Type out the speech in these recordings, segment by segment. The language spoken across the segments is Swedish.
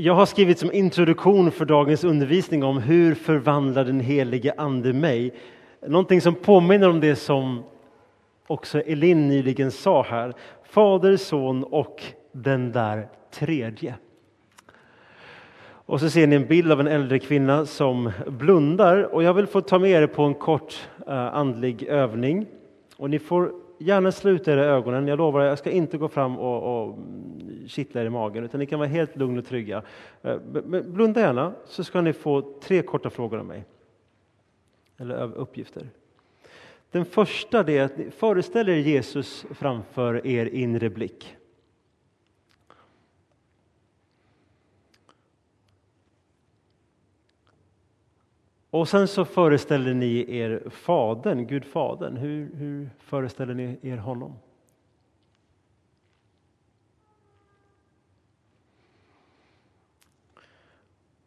Jag har skrivit som introduktion för dagens undervisning om hur förvandlar den helige ande mig? Någonting som påminner om det som också Elin nyligen sa här. Fader, son och den där tredje. Och så ser ni en bild av en äldre kvinna som blundar och jag vill få ta med er på en kort eh, andlig övning. Och ni får gärna sluta era ögonen. Jag lovar, jag ska inte gå fram och, och kittla er i magen, utan ni kan vara helt lugna och trygga. Uh, blunda gärna, så ska ni få tre korta frågor av mig. Eller uppgifter. Den första är att föreställ er Jesus framför er inre blick. Och sen så föreställer ni er Fadern, Gud Fadern. Hur, hur föreställer ni er honom?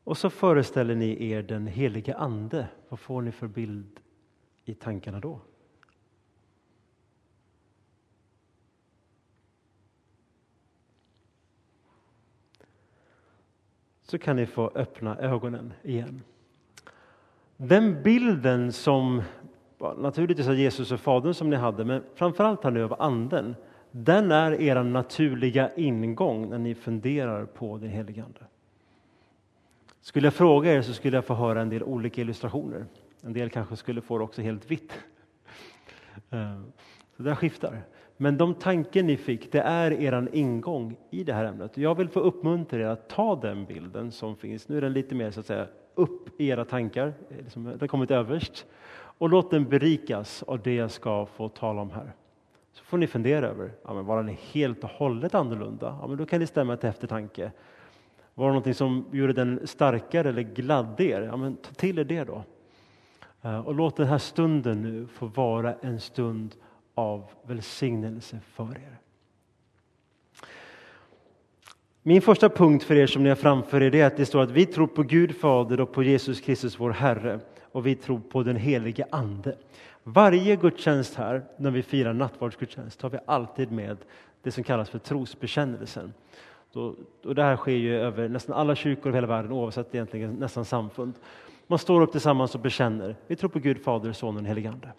Och så föreställer ni er den helige Ande. Vad får ni för bild i tankarna då? Så kan ni få öppna ögonen igen. Den bilden som naturligtvis av Jesus och Fadern som ni hade, men framförallt här nu av Anden, den är er naturliga ingång när ni funderar på den helige Ande. Skulle jag fråga er så skulle jag få höra en del olika illustrationer. En del kanske skulle få det också helt vitt. Eh, så det skiftar. Men de tankar ni fick, det är er ingång i det här ämnet. Jag vill få uppmuntra er att ta den bilden som finns. Nu är den lite mer så att säga upp i era tankar, eh, liksom, har kommit överst. Och låt den berikas av det jag ska få tala om här. Så får ni fundera över, ja, men var den helt och hållet annorlunda? Ja, men då kan det stämma till eftertanke. Var det någonting som gjorde den starkare eller gladde er? Ja, men ta till er det då. Eh, och låt den här stunden nu få vara en stund av välsignelse för er. Min första punkt för er som ni har framför er är att det står att vi tror på Gud Fader och på Jesus Kristus vår Herre och vi tror på den helige Ande. Varje gudstjänst här, när vi firar nattvardsgudstjänst, har vi alltid med det som kallas för trosbekännelsen. och det här sker ju över nästan alla kyrkor i hela världen, oavsett egentligen nästan samfund. Man står upp tillsammans och bekänner. Vi tror på Gud, Fader, Sonen och helige Ande.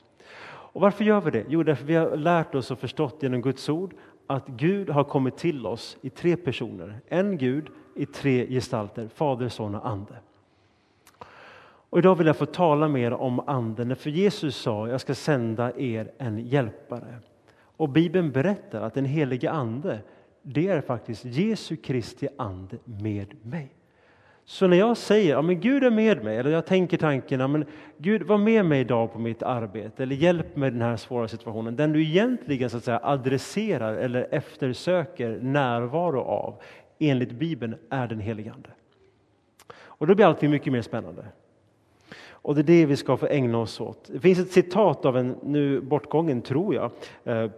Och varför gör vi det? Jo, därför vi har lärt oss och förstått genom Guds ord att Gud har kommit till oss i tre personer. En Gud i tre gestalter, Fader, Son och Ande. Och idag vill jag få tala mer om Anden, för Jesus sa jag ska sända er en hjälpare. Och Bibeln berättar att den helige Ande, det är faktiskt Jesu Kristi Ande med mig. Så när jag säger att Gud är med mig, eller jag tänker tanken men Gud var med mig idag på mitt arbete, eller hjälp mig i den här svåra situationen. Den du egentligen så att säga, adresserar eller eftersöker närvaro av, enligt Bibeln, är den helige Ande. Och då blir allting mycket mer spännande. Och det är det vi ska få ägna oss åt. Det finns ett citat av en nu bortgången, tror jag, eh,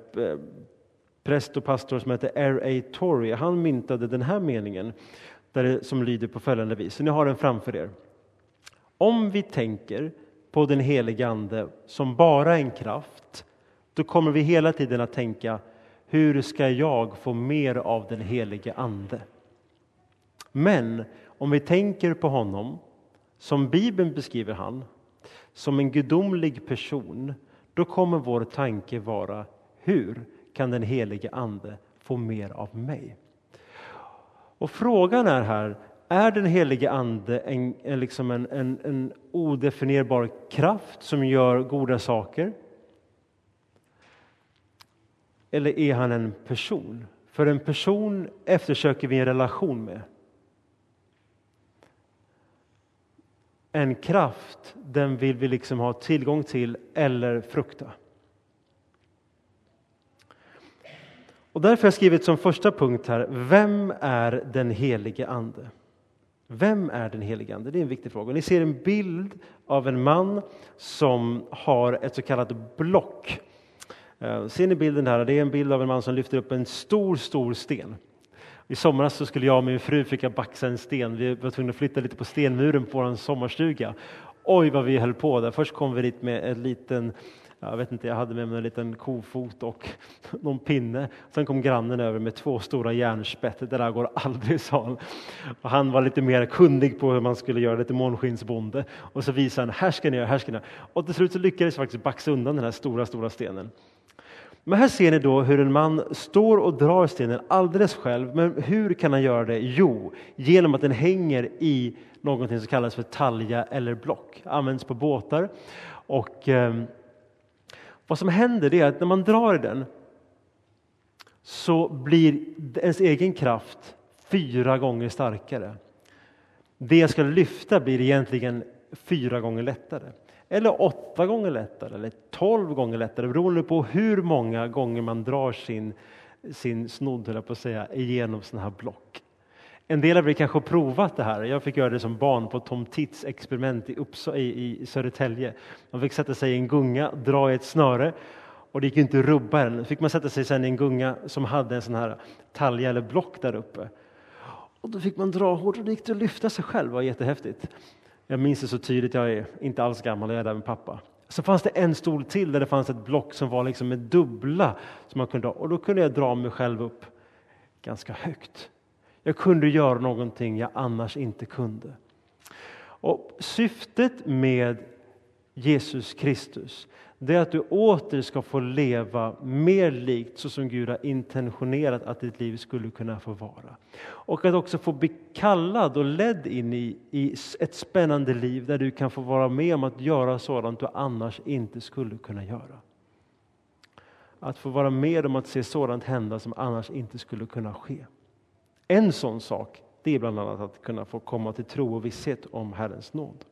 präst och pastor som heter R.A. Torrey. Han myntade den här meningen där det, som lyder på följande vis. Så ni har den framför er. Om vi tänker på den helige Ande som bara en kraft, då kommer vi hela tiden att tänka hur ska jag få mer av den helige Ande? Men om vi tänker på honom som Bibeln beskriver han, som en gudomlig person, då kommer vår tanke vara hur kan den helige Ande få mer av mig? Och frågan är här, är den helige Ande en, en, liksom en, en, en odefinierbar kraft som gör goda saker? Eller är han en person? För en person eftersöker vi en relation med. En kraft, den vill vi liksom ha tillgång till eller frukta. Och därför har jag skrivit som första punkt här, vem är den helige Ande? Vem är den helige Ande? Det är en viktig fråga. Ni ser en bild av en man som har ett så kallat block. Eh, ser ni bilden här? Det är en bild av en man som lyfter upp en stor, stor sten. I somras så skulle jag och min fru försöka baxa en sten. Vi var tvungna att flytta lite på stenmuren på vår sommarstuga. Oj vad vi höll på där. Först kom vi dit med en liten jag vet inte, jag hade med mig en liten kofot och någon pinne. Sen kom grannen över med två stora järnspett. Det där går aldrig, sa han. Och han var lite mer kunnig på hur man skulle göra, lite månskinsbonde. Och så visade han, här ska ni göra, här ska ni göra. Och till slut så lyckades jag faktiskt baxa undan den här stora, stora stenen. Men här ser ni då hur en man står och drar stenen alldeles själv. Men hur kan han göra det? Jo, genom att den hänger i någonting som kallas för talja eller block. Används på båtar. Och eh, vad som händer är att när man drar i den så blir ens egen kraft fyra gånger starkare. Det jag ska lyfta blir egentligen fyra gånger lättare. Eller åtta gånger lättare, eller tolv gånger lättare beroende på hur många gånger man drar sin, sin snodd, på att säga, igenom sådana här block. En del av er kanske har provat det här. Jag fick göra det som barn på Tom Tits experiment i, Uppsa, i, i Södertälje. Man fick sätta sig i en gunga, dra i ett snöre och det gick inte att rubba den. Fick man sätta sig sen i en gunga som hade en sån här talja eller block där uppe. Och då fick man dra hårt och det gick att lyfta sig själv. Det var jättehäftigt. Jag minns det så tydligt, jag är inte alls gammal, jag är där med pappa. Så fanns det en stol till där det fanns ett block som var liksom med dubbla som man kunde och då kunde jag dra mig själv upp ganska högt. Jag kunde göra någonting jag annars inte kunde. Och syftet med Jesus Kristus det är att du åter ska få leva mer likt så som Gud har intentionerat att ditt liv skulle kunna få vara. Och att också få bli kallad och ledd in i, i ett spännande liv där du kan få vara med om att göra sådant du annars inte skulle kunna göra. Att få vara med om att se sådant hända som annars inte skulle kunna ske. En sån sak det är bland annat att kunna få komma till tro och visshet om Herrens nåd.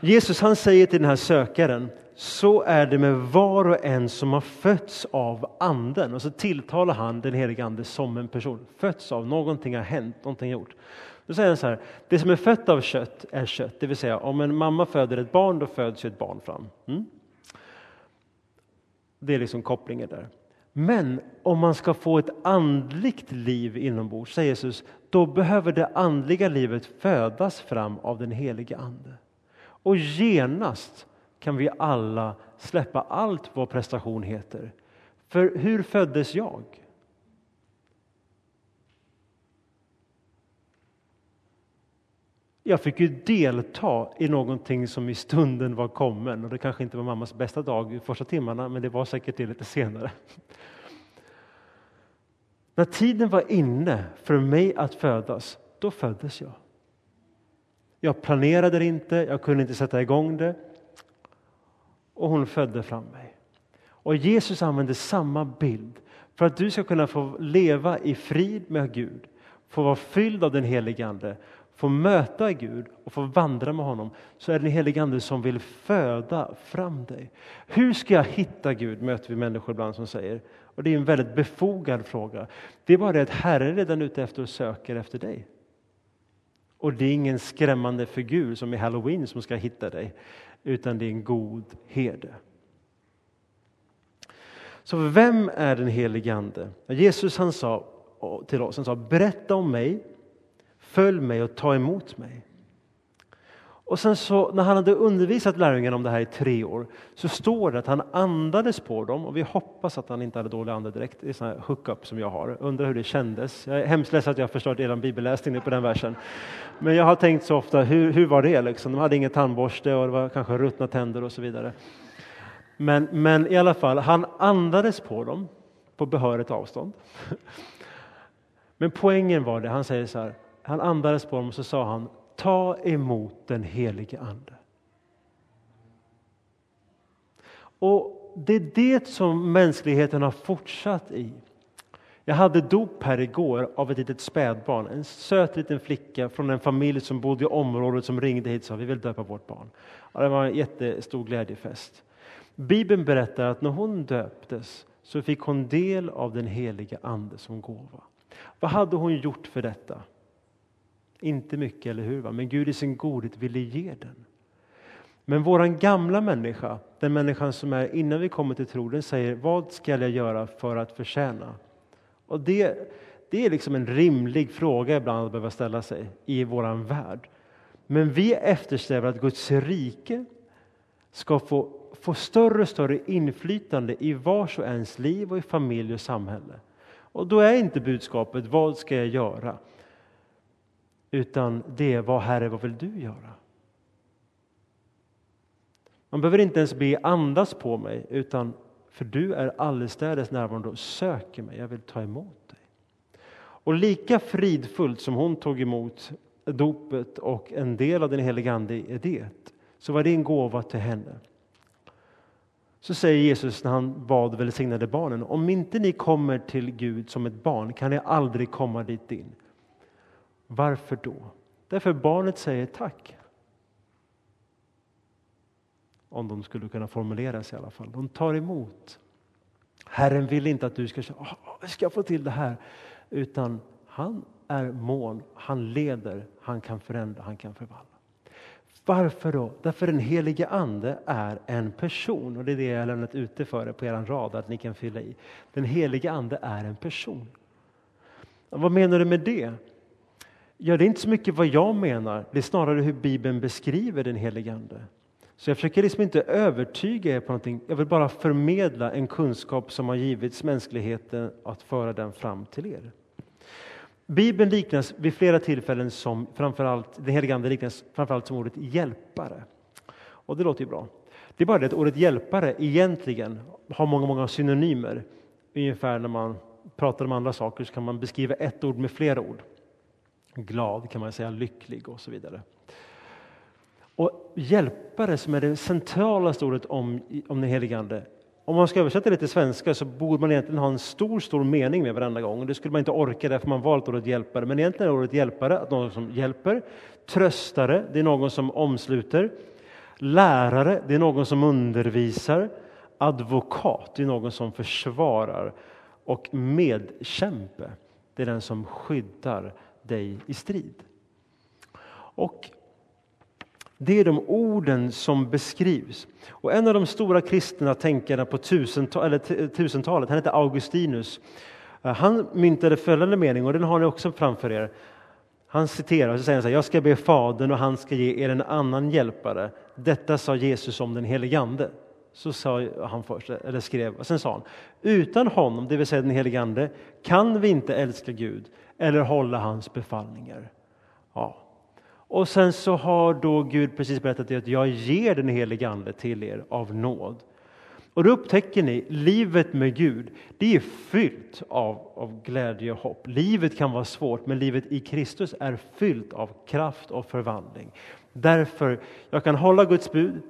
Jesus han säger till den här sökaren, så är det med var och en som har fötts av anden. Och så tilltalar han den helige ande som en person. Fötts av, någonting har hänt, någonting har gjort. Då säger han så här, det som är fött av kött är kött. Det vill säga om en mamma föder ett barn, då föds ett barn fram. Mm? Det är liksom kopplingen där. Men om man ska få ett andligt liv inombords, säger Jesus, då behöver det andliga livet födas fram av den helige Ande. Och genast kan vi alla släppa allt vad prestation heter. För hur föddes jag? Jag fick ju delta i någonting som i stunden var kommen och det kanske inte var mammas bästa dag i första timmarna men det var säkert det lite senare. När tiden var inne för mig att födas, då föddes jag. Jag planerade det inte, jag kunde inte sätta igång det. Och hon födde fram mig. Och Jesus använde samma bild för att du ska kunna få leva i frid med Gud, få vara fylld av den helige Ande, få möta Gud och få vandra med honom, så är det den helige Ande som vill föda fram dig. Hur ska jag hitta Gud, möter vi människor ibland som säger. Och det är en väldigt befogad fråga. Det är bara det att Herren är redan ute efter och söker efter dig. Och det är ingen skrämmande figur som i Halloween som ska hitta dig, utan det är en god herde. Så vem är den helige Ande? Jesus han sa till oss, han sa berätta om mig, följ mig och ta emot mig. Och sen så när han hade undervisat lärjungarna om det här i tre år så står det att han andades på dem och vi hoppas att han inte hade dålig ande direkt. Det är sån här hookup som jag har. Undrar hur det kändes. Jag är hemskt ledsen att jag har förstört er bibelläsning på den versen. Men jag har tänkt så ofta, hur, hur var det liksom? De hade ingen tandborste och det var kanske ruttna tänder och så vidare. Men, men i alla fall, han andades på dem på behörigt avstånd. Men poängen var det, han säger så här, han andades på dem och så sa han ta emot den helige Ande. Och det är det som mänskligheten har fortsatt i. Jag hade dop här igår av ett litet spädbarn, en söt liten flicka från en familj som bodde i området som ringde hit och sa vi vill döpa vårt barn. Och det var en jättestor glädjefest. Bibeln berättar att när hon döptes så fick hon del av den heliga Ande som gåva. Vad hade hon gjort för detta? Inte mycket, eller hur? Men Gud i sin godhet ville ge den. Men vår gamla människa, den människan som är innan vi kommer till tro, den säger vad ska jag göra för att förtjäna? Och det, det är liksom en rimlig fråga ibland att behöva ställa sig i vår värld. Men vi eftersträvar att Guds rike ska få, få större och större inflytande i vars och ens liv och i familj och samhälle. Och då är inte budskapet vad ska jag göra? Utan det är vad Herre, vad vill du göra? Man behöver inte ens be andas på mig, utan för du är allestädes närvarande och söker mig. Jag vill ta emot dig. Och lika fridfullt som hon tog emot dopet och en del av den helige Ande i det, så var det en gåva till henne. Så säger Jesus när han bad välsignade barnen, om inte ni kommer till Gud som ett barn kan ni aldrig komma dit in. Varför då? Därför barnet säger tack. Om de skulle kunna formulera sig i alla fall. De tar emot. Herren vill inte att du ska säga, oh, ah, ah, ska jag få till det här? Utan han är mån, han leder, han kan förändra, han kan förvandla. Varför då? Därför den helige Ande är en person och det är det jag lämnat ute för er på er rad att ni kan fylla i. Den helige Ande är en person. Vad menar du med det? Ja, det är inte så mycket vad jag menar, det är snarare hur Bibeln beskriver den helige Ande. Så jag försöker liksom inte övertyga er på någonting, jag vill bara förmedla en kunskap som har givits mänskligheten att föra den fram till er. Bibeln liknas vid flera tillfällen som framförallt, den helige Ande liknas framförallt som ordet hjälpare. Och det låter ju bra. Det är bara det att ordet hjälpare egentligen har många, många synonymer. Ungefär när man pratar om andra saker så kan man beskriva ett ord med flera ord. Glad kan man säga, lycklig och så vidare. Och hjälpare som är det centrala ordet om, om den helige Ande om man ska översätta det till svenska så borde man egentligen ha en stor, stor mening med varenda gång. Det skulle man inte orka därför man valt ordet hjälpare. Men egentligen är ordet hjälpare att någon som hjälper. Tröstare, det är någon som omsluter. Lärare, det är någon som undervisar. Advokat, det är någon som försvarar. Och medkämpe, det är den som skyddar dig i strid. Och det är de orden som beskrivs. Och en av de stora kristna tänkarna på tusentalet, han hette Augustinus. Eh, han myntade följande mening, och den har ni också framför er. Han citerar, så säger han så här, jag ska be Fadern och han ska ge er en annan hjälpare. Detta sa Jesus om den helige Ande. Så sa han först, eller skrev, och sen sa han, utan honom, det vill säga den helige Ande, kan vi inte älska Gud eller hålla hans befallningar. Ja, och sen så har då Gud precis berättat att jag ger den helige Ande till er av nåd. Och då upptäcker ni, livet med Gud, det är fyllt av, av glädje och hopp. Livet kan vara svårt, men livet i Kristus är fyllt av kraft och förvandling. Därför, jag kan hålla Guds bud.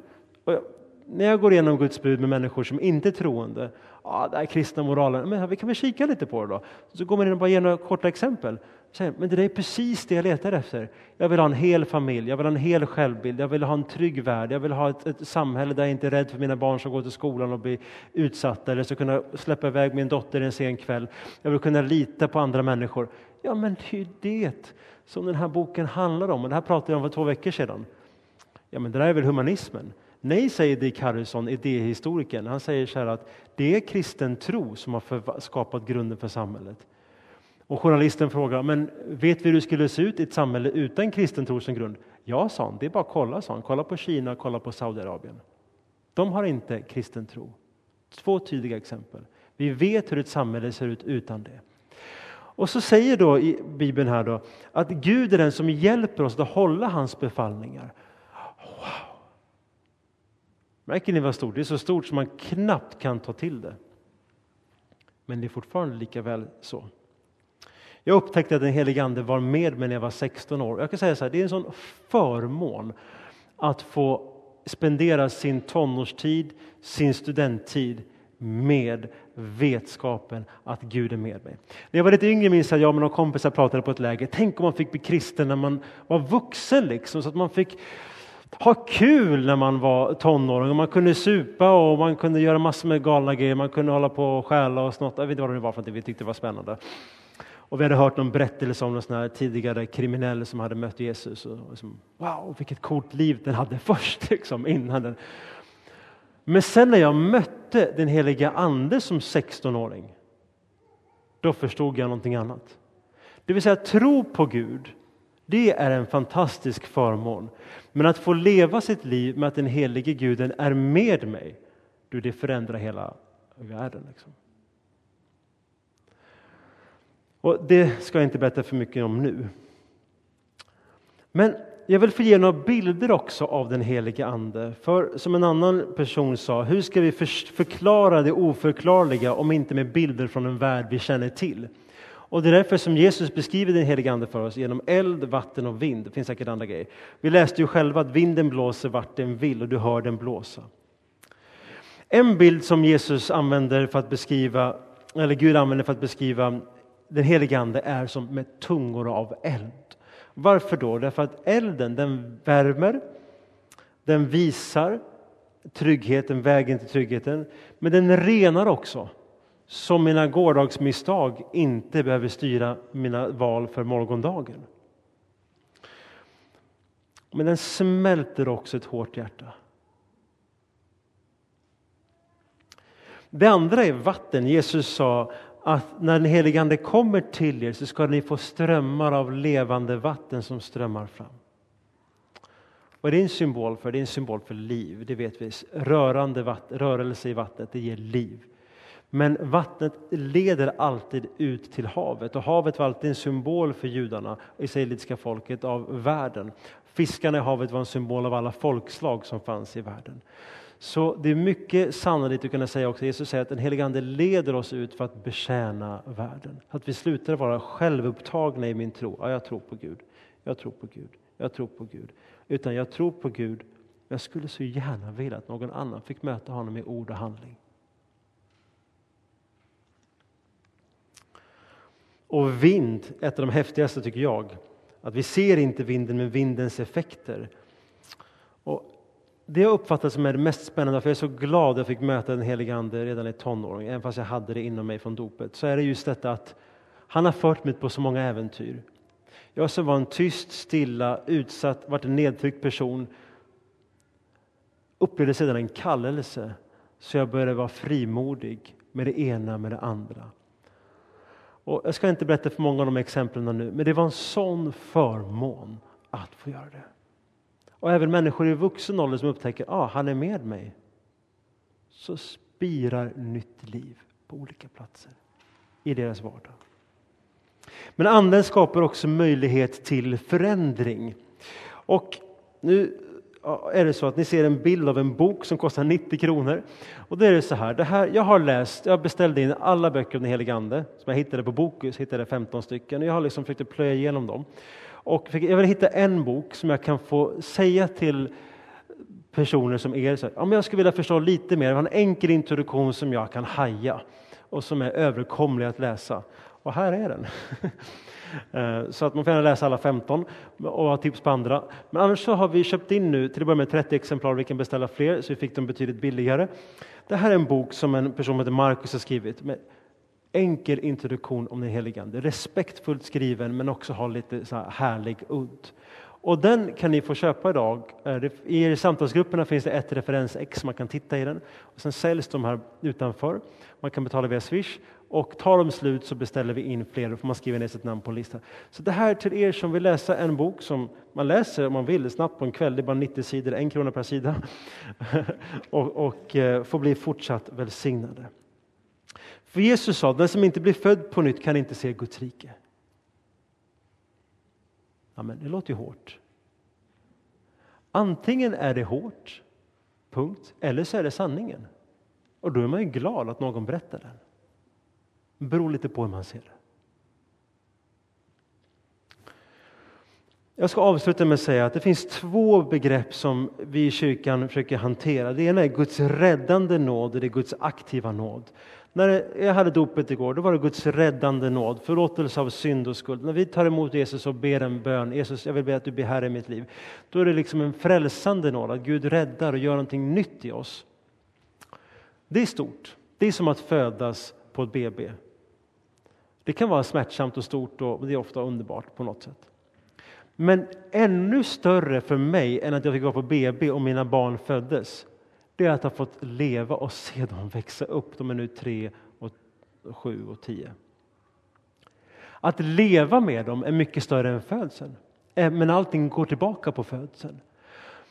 När jag går igenom Guds bud med människor som inte är troende, ja, det är kristna moralen, men vi kan väl kika lite på det då. Så går man in och bara ger några korta exempel. Säger, men det är precis det jag letar efter. Jag vill ha en hel familj, jag vill ha en hel självbild, jag vill ha en trygg värld, jag vill ha ett, ett samhälle där jag inte är rädd för mina barn som går till skolan och blir utsatta eller ska kunna släppa iväg min dotter en sen kväll. Jag vill kunna lita på andra människor. Ja, men det är ju det som den här boken handlar om och det här pratade jag om för två veckor sedan. Ja, men det där är väl humanismen? Nej, säger Dick Harrison, idéhistorikern. Han säger så här att det är kristen tro som har skapat grunden för samhället. Och journalisten frågar, men vet vi hur det skulle se ut i ett samhälle utan kristen tro som grund? Ja, sa han, det är bara att kolla, sa han. Kolla på Kina, kolla på Saudiarabien. De har inte kristen tro. Två tydliga exempel. Vi vet hur ett samhälle ser ut utan det. Och så säger då i Bibeln här då att Gud är den som hjälper oss att hålla hans befallningar. Wow! Märker ni vad stort? Det är så stort som man knappt kan ta till det. Men det är fortfarande lika väl så. Jag upptäckte att den helige Ande var med mig när jag var 16 år. Jag kan säga så här, det är en sån förmån att få spendera sin tonårstid, sin studenttid med vetskapen att Gud är med mig. När jag var lite yngre minns jag att jag med några kompisar pratade på ett läger. Tänk om man fick bli kristen när man var vuxen, liksom, så att man fick ha kul när man var tonåring. Man kunde supa och man kunde göra massor med galna grejer. Man kunde hålla på och stjäla och snotta. Jag vet inte vad det var för att vi tyckte det var spännande. Och vi hade hört någon berättelse om någon här tidigare kriminell som hade mött Jesus. Och liksom, wow, vilket coolt liv den hade först, liksom, innan den. Men sen när jag mötte den heliga Ande som 16-åring, då förstod jag någonting annat. Det vill säga tro på Gud, det är en fantastisk förmån. Men att få leva sitt liv med att den helige Guden är med mig, du, det förändrar hela världen. Liksom. Och Det ska jag inte berätta för mycket om nu. Men jag vill få ge några bilder också av den helige Ande. För som en annan person sa, hur ska vi förklara det oförklarliga om inte med bilder från en värld vi känner till? Och det är därför som Jesus beskriver den helige Ande för oss genom eld, vatten och vind. Det finns säkert andra grejer. Vi läste ju själva att vinden blåser vart den vill och du hör den blåsa. En bild som Jesus använder för att beskriva, eller Gud använder för att beskriva den helige Ande är som med tungor av eld. Varför då? Därför att elden den värmer, den visar tryggheten, vägen till tryggheten, men den renar också som mina gårdagsmisstag inte behöver styra mina val för morgondagen. Men den smälter också ett hårt hjärta. Det andra är vatten. Jesus sa att när den helige Ande kommer till er så ska ni få strömmar av levande vatten som strömmar fram. Vad är det en symbol för? Det är en symbol för liv, det vet vi. Rörande vatten, rörelse i vattnet, det ger liv. Men vattnet leder alltid ut till havet och havet var alltid en symbol för judarna, israelitiska folket, av världen. Fiskarna i havet var en symbol av alla folkslag som fanns i världen. Så det är mycket sannolikt att kunna säga också, Jesus säger att den helige Ande leder oss ut för att betjäna världen. Att vi slutar vara självupptagna i min tro. Ja, jag tror på Gud, jag tror på Gud, jag tror på Gud. Utan jag tror på Gud, jag skulle så gärna vilja att någon annan fick möta honom i ord och handling. Och vind, ett av de häftigaste tycker jag. Att vi ser inte vinden, men vindens effekter. Och det jag uppfattar som är det mest spännande, för jag är så glad att jag fick möta den helige Ande redan i tonåring, även fast jag hade det inom mig från dopet, så är det just detta att han har fört mig på så många äventyr. Jag som var en tyst, stilla, utsatt, varit en nedtryckt person upplevde sedan en kallelse så jag började vara frimodig med det ena med det andra. Och jag ska inte berätta för många av de exemplen nu, men det var en sån förmån att få göra det. Och även människor i vuxen ålder som upptäcker att ah, han är med mig. Så spirar nytt liv på olika platser i deras vardag. Men anden skapar också möjlighet till förändring. Och nu är det så att ni ser en bild av en bok som kostar 90 kronor. Och det är det så här, det här jag har läst, jag beställde in alla böcker om den helige Ande som jag hittade på Bokus, hittade 15 stycken. Och jag har liksom försökt plöja igenom dem. Och jag vill hitta en bok som jag kan få säga till personer som er, så här, ja, jag skulle vilja förstå lite mer, en enkel introduktion som jag kan haja och som är överkomlig att läsa. Och här är den. Eh, så att man får gärna läsa alla 15 och ha tips på andra. Men annars så har vi köpt in nu, till att börja med 30 exemplar, vi kan beställa fler, så vi fick dem betydligt billigare. Det här är en bok som en person som heter Marcus har skrivit med enkel introduktion om den helige Ande. Respektfullt skriven men också har lite så här härlig udd. Och den kan ni få köpa idag. Eh, I samtalsgrupperna finns det ett referensex, man kan titta i den. Och sen säljs de här utanför. Man kan betala via Swish. Och tar de slut så beställer vi in fler, då får man skriva ner sitt namn på listan. Så det här till er som vill läsa en bok som man läser om man vill snabbt på en kväll, det är bara 90 sidor, en krona per sida. och, och eh, får bli fortsatt välsignade. För Jesus sa, den som inte blir född på nytt kan inte se Guds rike. Amen, det låter ju hårt. Antingen är det hårt, punkt, eller så är det sanningen. Och då är man ju glad att någon berättar den. Det beror lite på hur man ser det. Jag ska avsluta med att säga att det finns två begrepp som vi i kyrkan försöker hantera. Det ena är Guds räddande nåd och det är Guds aktiva nåd. När jag hade dopet igår, då var det Guds räddande nåd, förlåtelse av synd och skuld. När vi tar emot Jesus och ber en bön, Jesus jag vill be att du blir Herre i mitt liv. Då är det liksom en frälsande nåd, att Gud räddar och gör någonting nytt i oss. Det är stort. Det är som att födas på ett BB. Det kan vara smärtsamt och stort och det är ofta underbart på något sätt. Men ännu större för mig än att jag fick vara på BB och mina barn föddes, det är att ha fått leva och se dem växa upp. De är nu tre, och sju och tio. Att leva med dem är mycket större än födseln. Eh, men allting går tillbaka på födseln.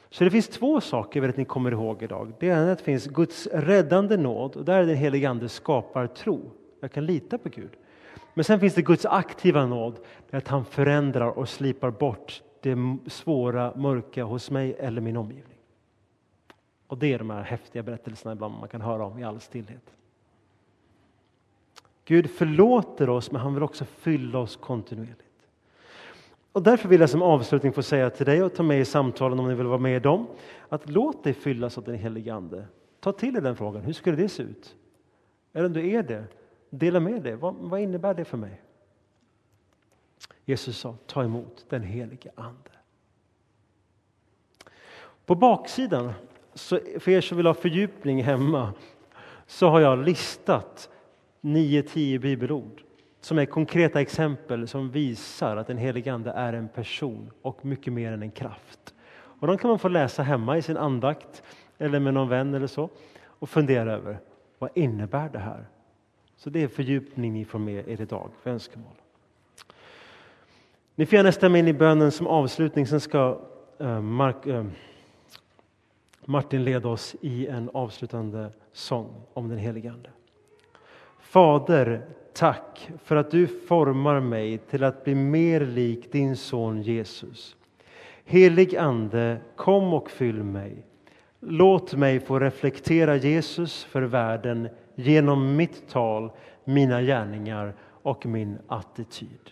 Så det finns två saker jag vill att ni kommer ihåg idag. Det ena är att det finns Guds räddande nåd och där är den helige Ande skapar tro. Jag kan lita på Gud. Men sen finns det Guds aktiva nåd, där att han förändrar och slipar bort det svåra, mörka hos mig eller min omgivning. Och det är de här häftiga berättelserna ibland man kan höra om i all stillhet. Gud förlåter oss, men han vill också fylla oss kontinuerligt. Och därför vill jag som avslutning få säga till dig och ta med i samtalen om ni vill vara med i dem, att låt dig fyllas av den helige Ande. Ta till dig den frågan, hur skulle det se ut? Eller om du är det, dela med dig. Vad, vad innebär det för mig? Jesus sa, ta emot den helige Ande. På baksidan, så för er som vill ha fördjupning hemma, så har jag listat 9-10 bibelord som är konkreta exempel som visar att den helige Ande är en person och mycket mer än en kraft. Och de kan man få läsa hemma i sin andakt eller med någon vän eller så och fundera över vad innebär det här? Så det är fördjupning ni får med er idag för önskemål. Ni får gärna stämma in i bönen som avslutning. Sen ska eh, Mark, eh, Martin leda oss i en avslutande sång om den helige Ande. Fader, tack för att du formar mig till att bli mer lik din son Jesus. Helig Ande, kom och fyll mig. Låt mig få reflektera Jesus för världen genom mitt tal, mina gärningar och min attityd.